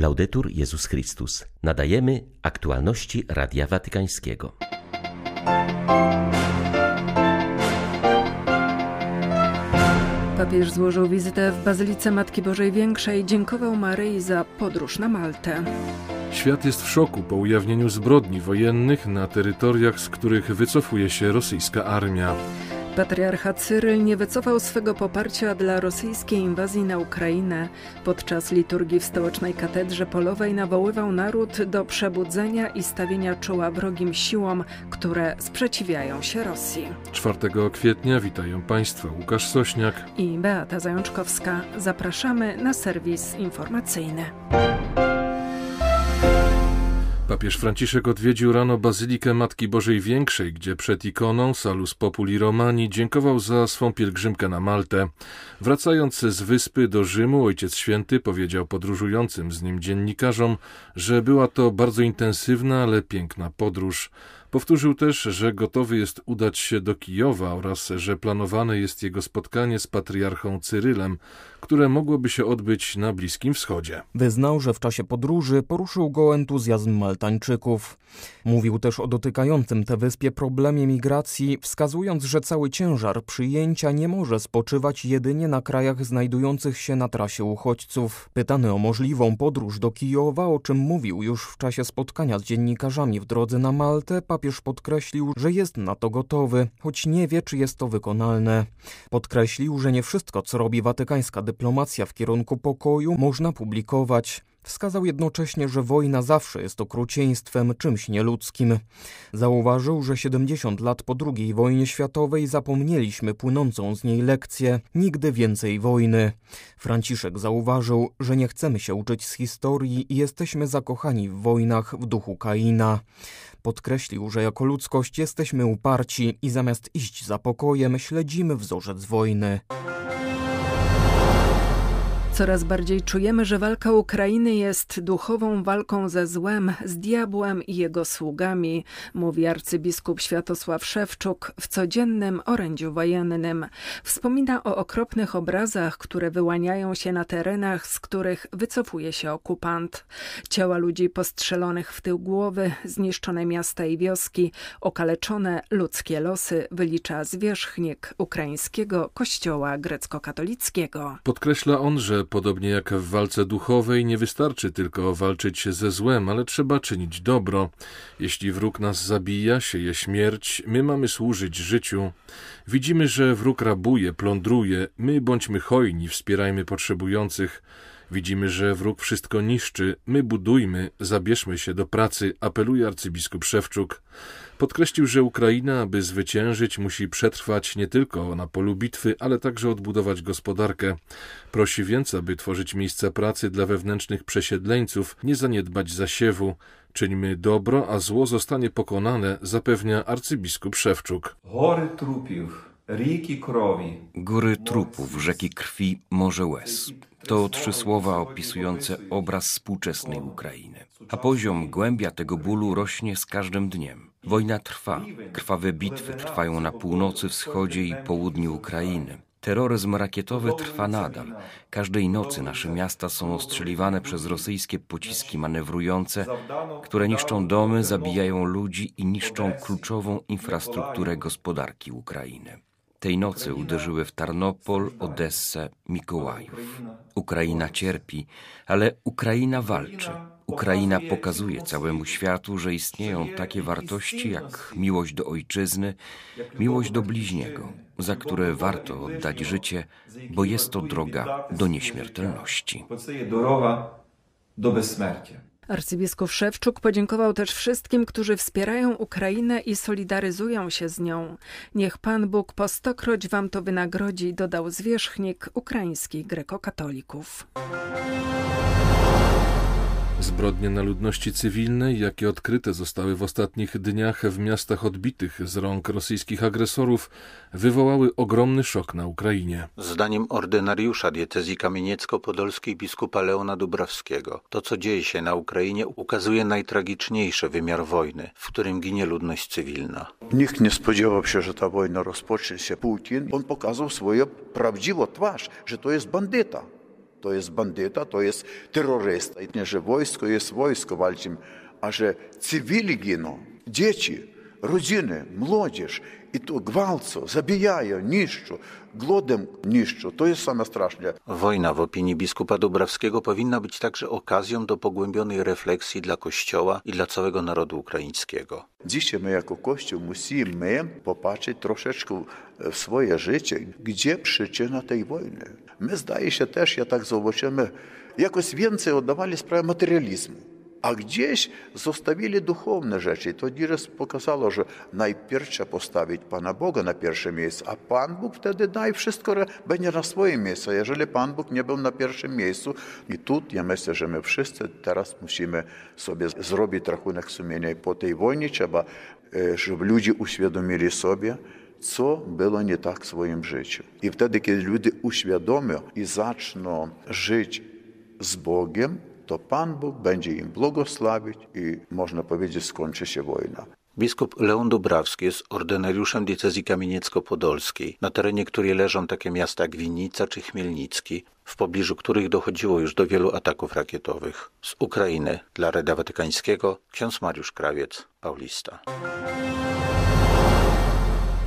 Laudetur Jezus Chrystus. Nadajemy aktualności Radia Watykańskiego. Papież złożył wizytę w Bazylice Matki Bożej Większej, dziękował Maryi za podróż na Maltę. Świat jest w szoku po ujawnieniu zbrodni wojennych na terytoriach, z których wycofuje się rosyjska armia. Patriarcha Cyryl nie wycofał swego poparcia dla rosyjskiej inwazji na Ukrainę. Podczas liturgii w stołecznej katedrze polowej nawoływał naród do przebudzenia i stawienia czoła wrogim siłom, które sprzeciwiają się Rosji. 4 kwietnia witają Państwa Łukasz Sośniak i Beata Zajączkowska. Zapraszamy na serwis informacyjny. Papież Franciszek odwiedził rano Bazylikę Matki Bożej Większej, gdzie przed ikoną Salus Populi Romani dziękował za swą pielgrzymkę na Maltę. Wracając z wyspy do Rzymu, Ojciec Święty powiedział podróżującym z nim dziennikarzom, że była to bardzo intensywna, ale piękna podróż. Powtórzył też, że gotowy jest udać się do Kijowa oraz że planowane jest jego spotkanie z patriarchą Cyrylem, które mogłoby się odbyć na Bliskim Wschodzie. Wyznał, że w czasie podróży poruszył go entuzjazm Maltańczyków. Mówił też o dotykającym tę wyspie problemie migracji, wskazując, że cały ciężar przyjęcia nie może spoczywać jedynie na krajach znajdujących się na trasie uchodźców. Pytany o możliwą podróż do Kijowa, o czym mówił już w czasie spotkania z dziennikarzami w drodze na Maltę, papież podkreślił, że jest na to gotowy, choć nie wie, czy jest to wykonalne. Podkreślił, że nie wszystko, co robi watykańska dyplomacja w kierunku pokoju, można publikować. Wskazał jednocześnie, że wojna zawsze jest okrucieństwem, czymś nieludzkim. Zauważył, że 70 lat po II wojnie światowej zapomnieliśmy płynącą z niej lekcję nigdy więcej wojny. Franciszek zauważył, że nie chcemy się uczyć z historii i jesteśmy zakochani w wojnach w duchu Kaina. Podkreślił, że jako ludzkość jesteśmy uparci i zamiast iść za pokojem śledzimy wzorzec wojny. Coraz bardziej czujemy, że walka Ukrainy jest duchową walką ze złem, z diabłem i jego sługami, mówi arcybiskup Światosław Szewczuk w codziennym orędziu wojennym. Wspomina o okropnych obrazach, które wyłaniają się na terenach, z których wycofuje się okupant. Ciała ludzi postrzelonych w tył głowy, zniszczone miasta i wioski, okaleczone ludzkie losy wylicza zwierzchnik ukraińskiego kościoła grecko-katolickiego. Podkreśla on, że podobnie jak w walce duchowej, nie wystarczy tylko walczyć ze złem, ale trzeba czynić dobro. Jeśli wróg nas zabija, sieje śmierć, my mamy służyć życiu. Widzimy, że wróg rabuje, plądruje, my bądźmy hojni, wspierajmy potrzebujących. Widzimy, że wróg wszystko niszczy, my budujmy, zabierzmy się do pracy, apeluje arcybiskup Szewczuk. Podkreślił, że Ukraina, aby zwyciężyć, musi przetrwać nie tylko na polu bitwy, ale także odbudować gospodarkę. Prosi więc, aby tworzyć miejsca pracy dla wewnętrznych przesiedleńców, nie zaniedbać zasiewu. Czyńmy dobro, a zło zostanie pokonane, zapewnia arcybiskup Szewczuk. Gory trupów, riki krowi. Góry trupów, rzeki krwi, morze łez. To trzy słowa opisujące obraz współczesnej Ukrainy. A poziom, głębia tego bólu rośnie z każdym dniem. Wojna trwa. Krwawe bitwy trwają na północy, wschodzie i południu Ukrainy. Terroryzm rakietowy trwa nadal. Każdej nocy nasze miasta są ostrzeliwane przez rosyjskie pociski manewrujące, które niszczą domy, zabijają ludzi i niszczą kluczową infrastrukturę gospodarki Ukrainy. Tej nocy uderzyły w Tarnopol, Odessę, Mikołajów. Ukraina cierpi, ale Ukraina walczy. Ukraina pokazuje całemu światu, że istnieją takie wartości jak miłość do ojczyzny, miłość do bliźniego, za które warto oddać życie, bo jest to droga do nieśmiertelności. do bezsmärcia. Arcybiskup Szewczuk podziękował też wszystkim, którzy wspierają Ukrainę i solidaryzują się z nią. Niech Pan Bóg po stokroć wam to wynagrodzi, dodał zwierzchnik ukraińskich grekokatolików. Zbrodnie na ludności cywilnej, jakie odkryte zostały w ostatnich dniach w miastach odbitych z rąk rosyjskich agresorów, wywołały ogromny szok na Ukrainie. Zdaniem ordynariusza diecezji kamieniecko-podolskiej biskupa Leona Dubrawskiego, to co dzieje się na Ukrainie ukazuje najtragiczniejszy wymiar wojny, w którym ginie ludność cywilna. Nikt nie spodziewał się, że ta wojna rozpocznie się. Putin, on pokazał swoją prawdziwą twarz, że to jest bandyta. To jest bandyta, to jest terrorysta. I nie, że wojsko jest wojsko, walczymy, a że cywili giną, dzieci, rodziny, młodzież. I to gwałcą, zabijają, niszczą, głodem niszczą. To jest same straszne. Wojna w opinii biskupa Dubrawskiego powinna być także okazją do pogłębionej refleksji dla Kościoła i dla całego narodu ukraińskiego. Dzisiaj my jako Kościół musimy popatrzeć troszeczkę w swoje życie, gdzie przyczyna tej wojny. My zdaje się też, ja tak zobaczymy, jakoś więcej oddawali sprawę materializmu. A gdzieś zostawili duchowne rzeczy. To nieraz pokazało, że najpierw trzeba postawić Pana Boga na pierwsze miejsce, a Pan Bóg wtedy daje wszystko będzie na swoje miejsce. Jeżeli Pan Bóg nie był na pierwszym miejscu, i tu ja myślę, że my wszyscy teraz musimy sobie zrobić rachunek sumienia. I po tej wojnie trzeba, żeby ludzie uświadomili sobie, co było nie tak w swoim życiu. I wtedy, kiedy ludzie uświadomią i zaczną żyć z Bogiem, to Pan Bóg będzie im błogosławić i można powiedzieć skończy się wojna. Biskup Leon Dubrawski jest ordynariuszem diecezji kamieniecko-podolskiej, na terenie której leżą takie miasta jak Winnica czy Chmielnicki, w pobliżu których dochodziło już do wielu ataków rakietowych. Z Ukrainy dla Reda Watykańskiego ksiądz Mariusz Krawiec, Paulista.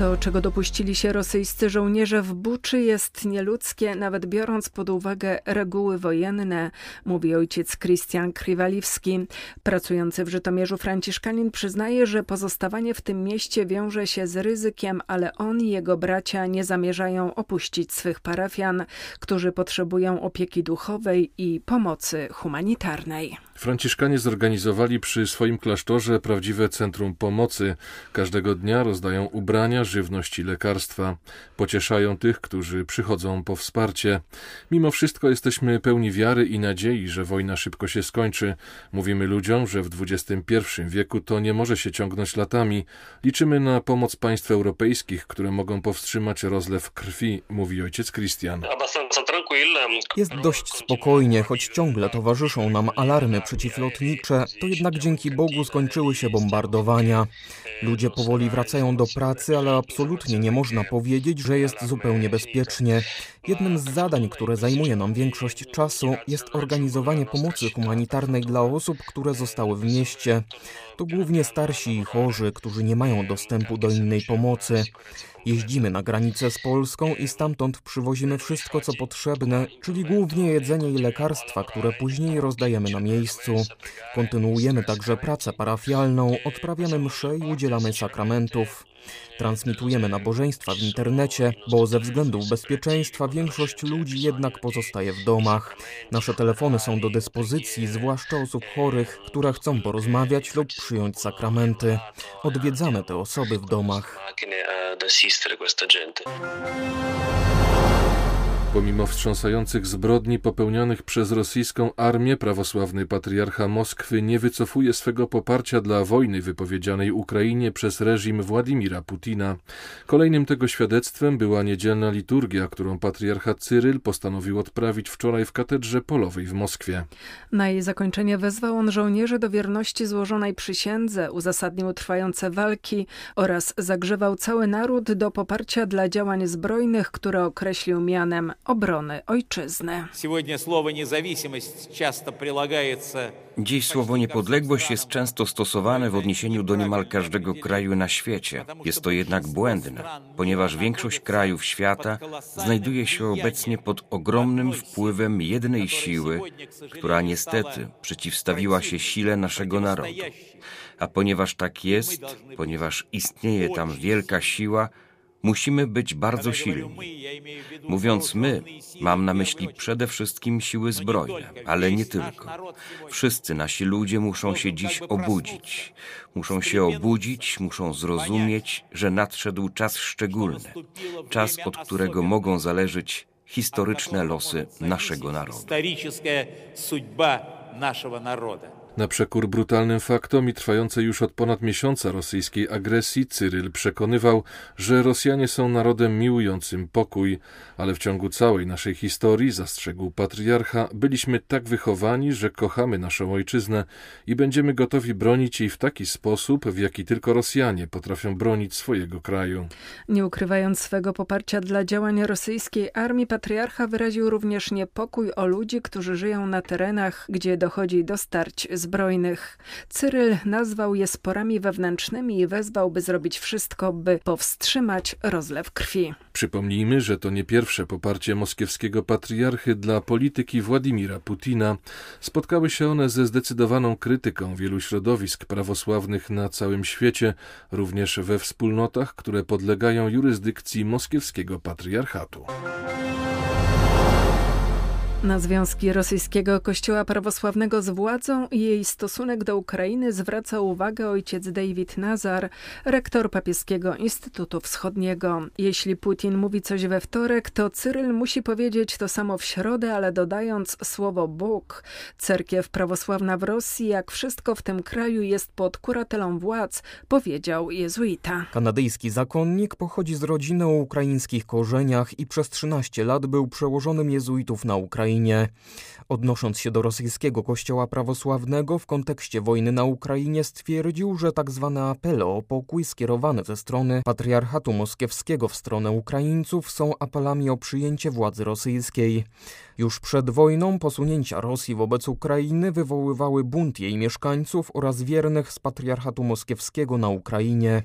To, czego dopuścili się rosyjscy żołnierze w Buczy, jest nieludzkie, nawet biorąc pod uwagę reguły wojenne, mówi ojciec Krystian Krywaliwski. Pracujący w Żytomierzu Franciszkanin przyznaje, że pozostawanie w tym mieście wiąże się z ryzykiem, ale on i jego bracia nie zamierzają opuścić swych parafian, którzy potrzebują opieki duchowej i pomocy humanitarnej. Franciszkanie zorganizowali przy swoim klasztorze prawdziwe centrum pomocy. Każdego dnia rozdają ubrania, żywność i lekarstwa. Pocieszają tych, którzy przychodzą po wsparcie. Mimo wszystko jesteśmy pełni wiary i nadziei, że wojna szybko się skończy. Mówimy ludziom, że w XXI wieku to nie może się ciągnąć latami. Liczymy na pomoc państw europejskich, które mogą powstrzymać rozlew krwi, mówi ojciec Christian. Jest dość spokojnie, choć ciągle towarzyszą nam alarmy przeciwlotnicze, to jednak dzięki Bogu skończyły się bombardowania. Ludzie powoli wracają do pracy, ale absolutnie nie można powiedzieć, że jest zupełnie bezpiecznie. Jednym z zadań, które zajmuje nam większość czasu, jest organizowanie pomocy humanitarnej dla osób, które zostały w mieście. To głównie starsi i chorzy, którzy nie mają dostępu do innej pomocy. Jeździmy na granicę z Polską i stamtąd przywozimy wszystko, co potrzebne, czyli głównie jedzenie i lekarstwa, które później rozdajemy na miejscu. Kontynuujemy także pracę parafialną, odprawiamy msze i udzielamy sakramentów. Transmitujemy nabożeństwa w internecie, bo ze względów bezpieczeństwa większość ludzi jednak pozostaje w domach. Nasze telefony są do dyspozycji, zwłaszcza osób chorych, które chcą porozmawiać lub przyjąć sakramenty. Odwiedzamy te osoby w domach. Pomimo wstrząsających zbrodni popełnionych przez rosyjską armię, prawosławny patriarcha Moskwy nie wycofuje swego poparcia dla wojny wypowiedzianej Ukrainie przez reżim Władimira Putina. Kolejnym tego świadectwem była niedzielna liturgia, którą patriarcha Cyryl postanowił odprawić wczoraj w katedrze polowej w Moskwie. Na jej zakończenie wezwał on żołnierzy do wierności złożonej przysiędze, uzasadnił trwające walki oraz zagrzewał cały naród do poparcia dla działań zbrojnych, które określił mianem obrony ojczyzny. Dziś słowo niepodległość jest często stosowane w odniesieniu do niemal każdego kraju na świecie. Jest to jednak błędne, ponieważ większość krajów świata znajduje się obecnie pod ogromnym wpływem jednej siły, która niestety przeciwstawiła się sile naszego narodu. A ponieważ tak jest, ponieważ istnieje tam wielka siła, Musimy być bardzo silni. Mówiąc my, mam na myśli przede wszystkim siły zbrojne, ale nie tylko. Wszyscy nasi ludzie muszą się dziś obudzić. Muszą się obudzić, muszą zrozumieć, że nadszedł czas szczególny, czas, od którego mogą zależeć historyczne losy naszego narodu. Na przekór brutalnym faktom i trwającej już od ponad miesiąca rosyjskiej agresji, Cyryl przekonywał, że Rosjanie są narodem miłującym pokój, ale w ciągu całej naszej historii, zastrzegł patriarcha, byliśmy tak wychowani, że kochamy naszą ojczyznę i będziemy gotowi bronić jej w taki sposób, w jaki tylko Rosjanie potrafią bronić swojego kraju. Nie ukrywając swego poparcia dla działań rosyjskiej armii, patriarcha wyraził również niepokój o ludzi, którzy żyją na terenach, gdzie dochodzi do starć zbrojnych. Cyryl nazwał je sporami wewnętrznymi i wezwał, by zrobić wszystko, by powstrzymać rozlew krwi. Przypomnijmy, że to nie pierwsze poparcie moskiewskiego patriarchy dla polityki Władimira Putina. Spotkały się one ze zdecydowaną krytyką wielu środowisk prawosławnych na całym świecie, również we wspólnotach, które podlegają jurysdykcji moskiewskiego patriarchatu. Na związki rosyjskiego kościoła prawosławnego z władzą i jej stosunek do Ukrainy zwraca uwagę ojciec David Nazar, rektor papieskiego Instytutu Wschodniego. Jeśli Putin mówi coś we wtorek, to Cyryl musi powiedzieć to samo w środę, ale dodając słowo Bóg. Cerkiew prawosławna w Rosji, jak wszystko w tym kraju jest pod kuratelą władz, powiedział jezuita. Kanadyjski zakonnik pochodzi z rodziny o ukraińskich korzeniach i przez 13 lat był przełożonym jezuitów na Ukrainie. Ukrainie. Odnosząc się do rosyjskiego kościoła prawosławnego w kontekście wojny na Ukrainie stwierdził, że tak zwane apele o pokój skierowane ze strony patriarchatu moskiewskiego w stronę Ukraińców są apelami o przyjęcie władzy rosyjskiej. Już przed wojną posunięcia Rosji wobec Ukrainy wywoływały bunt jej mieszkańców oraz wiernych z patriarchatu moskiewskiego na Ukrainie.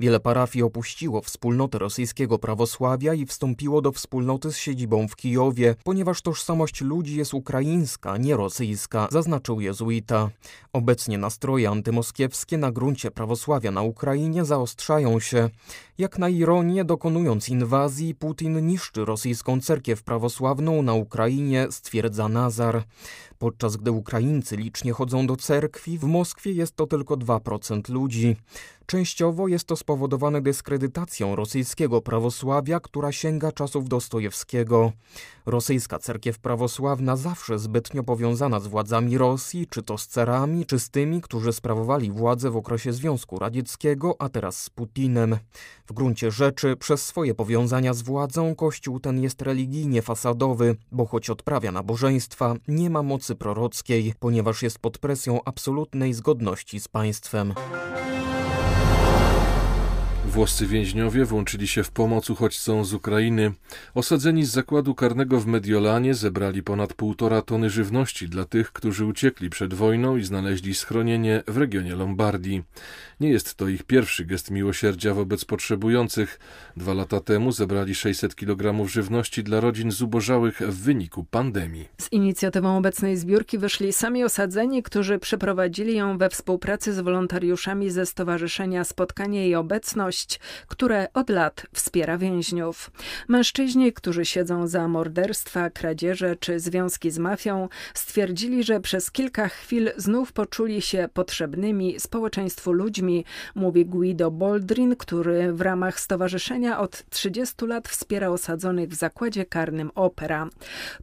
Wiele parafii opuściło wspólnotę rosyjskiego prawosławia i wstąpiło do wspólnoty z siedzibą w Kijowie, ponieważ tożsamość ludzi jest ukraińska, nie rosyjska, zaznaczył jezuita. Obecnie nastroje antymoskiewskie na gruncie prawosławia na Ukrainie zaostrzają się. Jak na ironię, dokonując inwazji, Putin niszczy rosyjską cerkiew prawosławną na Ukrainie, stwierdza Nazar. Podczas gdy Ukraińcy licznie chodzą do cerkwi, w Moskwie jest to tylko 2% ludzi. Częściowo jest to spowodowane dyskredytacją rosyjskiego prawosławia, która sięga czasów Dostojewskiego. Rosyjska cerkiew prawosławna zawsze zbytnio powiązana z władzami Rosji, czy to z cerami, czy z tymi, którzy sprawowali władzę w okresie Związku Radzieckiego, a teraz z Putinem. W gruncie rzeczy przez swoje powiązania z władzą kościół ten jest religijnie fasadowy, bo choć odprawia nabożeństwa, nie ma mocy prorockiej, ponieważ jest pod presją absolutnej zgodności z państwem. Włoscy więźniowie włączyli się w pomoc uchodźcom z Ukrainy. Osadzeni z zakładu karnego w Mediolanie zebrali ponad półtora tony żywności dla tych, którzy uciekli przed wojną i znaleźli schronienie w regionie Lombardii. Nie jest to ich pierwszy gest miłosierdzia wobec potrzebujących. Dwa lata temu zebrali 600 kg żywności dla rodzin zubożałych w wyniku pandemii. Z inicjatywą obecnej zbiórki wyszli sami osadzeni, którzy przeprowadzili ją we współpracy z wolontariuszami ze Stowarzyszenia Spotkanie i Obecność, które od lat wspiera więźniów. Mężczyźni, którzy siedzą za morderstwa, kradzieże czy związki z mafią, stwierdzili, że przez kilka chwil znów poczuli się potrzebnymi społeczeństwu ludźmi, mówi Guido Boldrin, który w ramach stowarzyszenia od 30 lat wspiera osadzonych w zakładzie karnym Opera.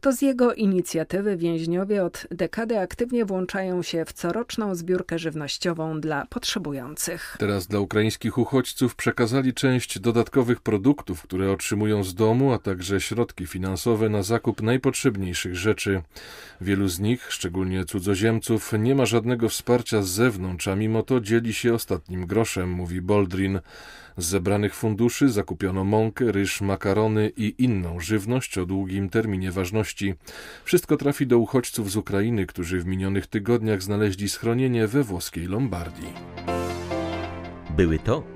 To z jego inicjatywy więźniowie od dekady aktywnie włączają się w coroczną zbiórkę żywnościową dla potrzebujących. Teraz dla ukraińskich uchodźców przekazali część dodatkowych produktów, które otrzymują z domu, a także środki finansowe na zakup najpotrzebniejszych rzeczy. Wielu z nich, szczególnie cudzoziemców, nie ma żadnego wsparcia z zewnątrz, a mimo to dzieli się ostatnim groszem, mówi Boldrin. Z zebranych funduszy zakupiono mąkę, ryż, makarony i inną żywność o długim terminie ważności. Wszystko trafi do uchodźców z Ukrainy, którzy w minionych tygodniach znaleźli schronienie we włoskiej Lombardii. Były to